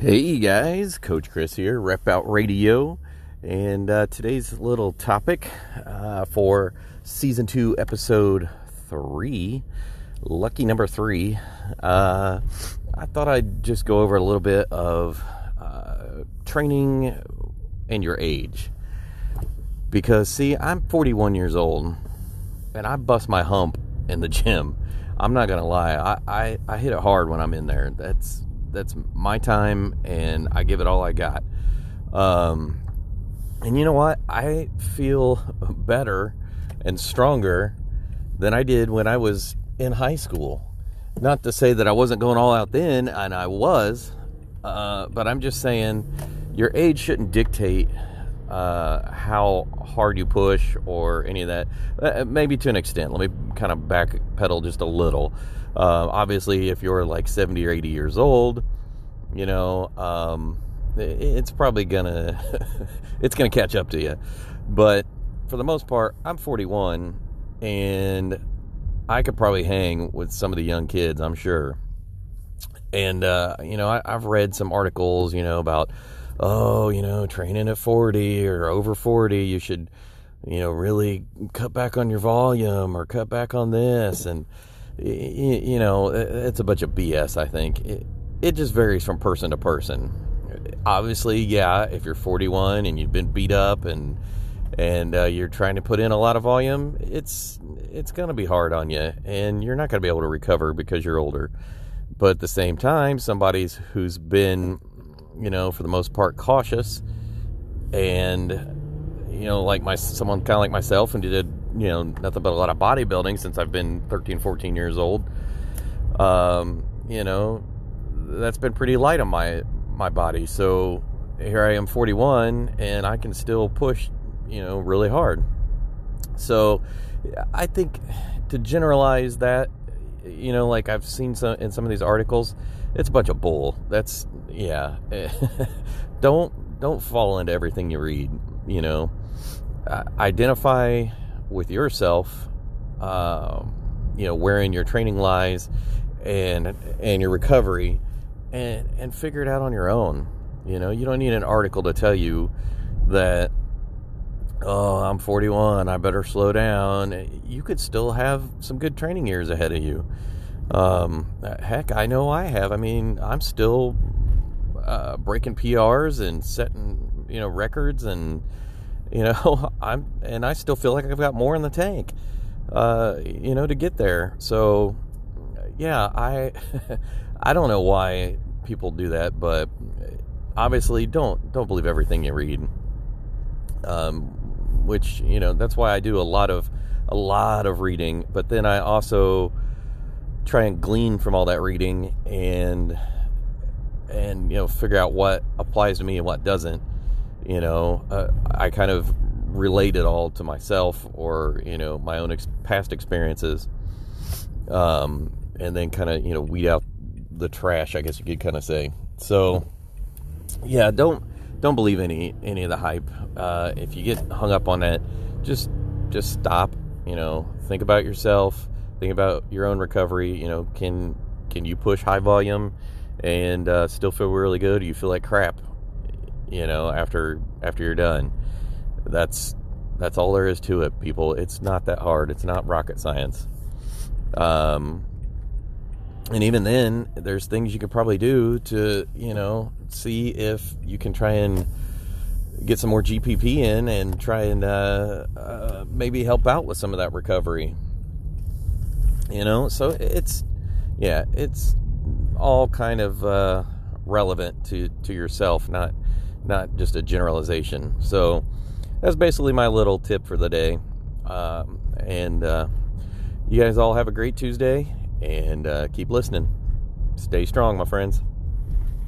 Hey guys, Coach Chris here, Rep Out Radio, and uh, today's little topic uh, for season two, episode three, lucky number three. Uh, I thought I'd just go over a little bit of uh, training and your age, because see, I'm 41 years old, and I bust my hump in the gym. I'm not gonna lie, I, I, I hit it hard when I'm in there. That's that's my time and I give it all I got. Um, and you know what? I feel better and stronger than I did when I was in high school. Not to say that I wasn't going all out then, and I was, uh, but I'm just saying your age shouldn't dictate uh, how hard you push or any of that. Uh, maybe to an extent. Let me kind of backpedal just a little. Uh, obviously, if you're like 70 or 80 years old, you know, um, it's probably gonna it's gonna catch up to you. But for the most part, I'm 41, and I could probably hang with some of the young kids. I'm sure. And uh, you know, I, I've read some articles, you know, about oh, you know, training at 40 or over 40, you should, you know, really cut back on your volume or cut back on this. And, you know, it's a bunch of BS, I think. It, it just varies from person to person. Obviously, yeah, if you're 41 and you've been beat up and and uh, you're trying to put in a lot of volume, it's it's going to be hard on you, and you're not going to be able to recover because you're older. But at the same time, somebody's who's been, you know, for the most part, cautious, and you know, like my someone kind of like myself, and did you know nothing but a lot of bodybuilding since I've been 13, 14 years old. Um, you know, that's been pretty light on my my body. So here I am 41 and I can still push, you know, really hard. So I think to generalize that, you know, like I've seen some in some of these articles, it's a bunch of bull. That's yeah. don't don't fall into everything you read, you know. Uh, identify with yourself um, you know, wherein your training lies and and your recovery and and figure it out on your own. You know, you don't need an article to tell you that oh, I'm 41, I better slow down. You could still have some good training years ahead of you. Um, heck, I know I have. I mean, I'm still uh, breaking PRs and setting, you know, records, and you know, I'm and I still feel like I've got more in the tank, uh, you know, to get there. So, yeah, I I don't know why people do that, but obviously don't don't believe everything you read. Um, which you know that's why I do a lot of a lot of reading, but then I also try and glean from all that reading and and you know figure out what applies to me and what doesn't. You know, uh, I kind of relate it all to myself or you know my own ex- past experiences, um, and then kind of you know weed out the trash, I guess you could kind of say. So, yeah, don't don't believe any any of the hype. Uh, if you get hung up on that, just just stop. You know, think about yourself. Think about your own recovery. You know, can can you push high volume and uh, still feel really good? You feel like crap? You know, after after you're done. That's that's all there is to it, people. It's not that hard. It's not rocket science. Um, and even then there's things you could probably do to you know see if you can try and get some more gpp in and try and uh, uh, maybe help out with some of that recovery. You know so it's yeah it's all kind of uh, relevant to to yourself not not just a generalization. So that's basically my little tip for the day. Um, and uh, you guys all have a great tuesday and uh, keep listening. Stay strong, my friends.